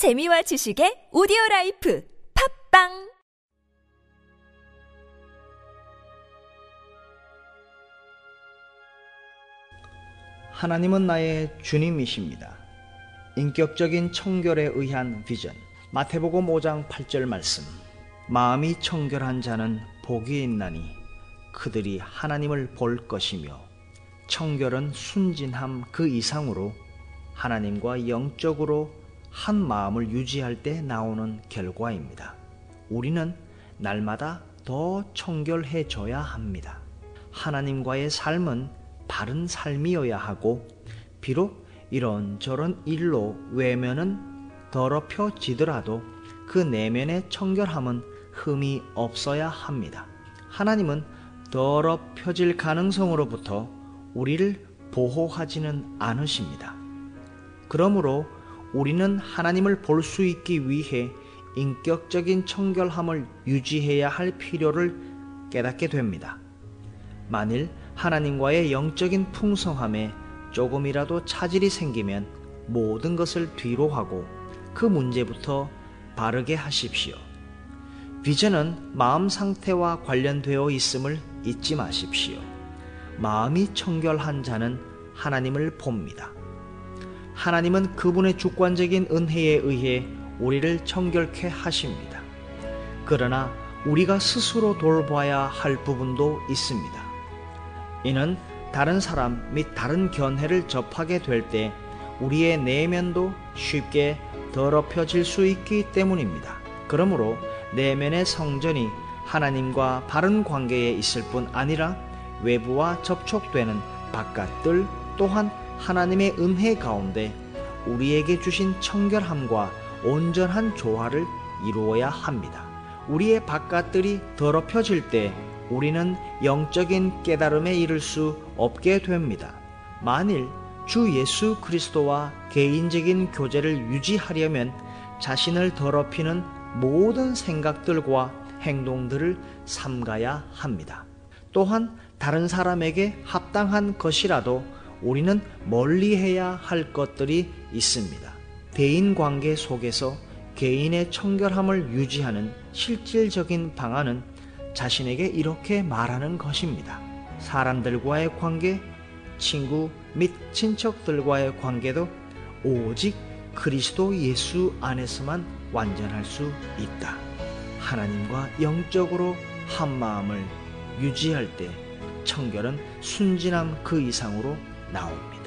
재미와 지식의 오디오 라이프 팟빵 하나님은 나의 주님이십니다. 인격적인 청결에 의한 비전. 마태복음 5장 8절 말씀. 마음이 청결한 자는 복이 있나니 그들이 하나님을 볼 것이며 청결은 순진함 그 이상으로 하나님과 영적으로 한 마음을 유지할 때 나오는 결과입니다. 우리는 날마다 더 청결해져야 합니다. 하나님과의 삶은 바른 삶이어야 하고 비록 이런저런 일로 외면은 더럽혀지더라도 그 내면의 청결함은 흠이 없어야 합니다. 하나님은 더럽혀질 가능성으로부터 우리를 보호하지는 않으십니다. 그러므로 우리는 하나님을 볼 수 있기 위해 인격적인 청결함을 유지해야 할 필요를 깨닫게 됩니다. 만일 하나님과의 영적인 풍성함에 조금이라도 차질이 생기면 모든 것을 뒤로 하고 그 문제부터 바르게 하십시오. 비전은 마음 상태와 관련되어 있음을 잊지 마십시오. 마음이 청결한 자는 하나님을 봅니다. 하나님은 그분의 주관적인 은혜에 의해 우리를 청결케 하십니다. 그러나 우리가 스스로 돌봐야 할 부분도 있습니다. 이는 다른 사람 및 다른 견해를 접하게 될 때 우리의 내면도 쉽게 더럽혀질 수 있기 때문입니다. 그러므로 내면의 성전이 하나님과 바른 관계에 있을 뿐 아니라 외부와 접촉되는 바깥들 또한 하나님의 은혜 가운데 우리에게 주신 청결함과 온전한 조화를 이루어야 합니다. 우리의 바깥들이 더럽혀질 때 우리는 영적인 깨달음에 이를 수 없게 됩니다. 만일 주 예수 그리스도와 개인적인 교제를 유지하려면 자신을 더럽히는 모든 생각들과 행동들을 삼가야 합니다. 또한 다른 사람에게 합당한 것이라도 우리는 멀리 해야 할 것들이 있습니다. 대인 관계 속에서 개인의 청결함을 유지하는 실질적인 방안은 자신에게 이렇게 말하는 것입니다. 사람들과의 관계, 친구 및 친척들과의 관계도 오직 그리스도 예수 안에서만 완전할 수 있다. 하나님과 영적으로 한 마음을 유지할 때 청결은 순진함 그 이상으로 나옵니다.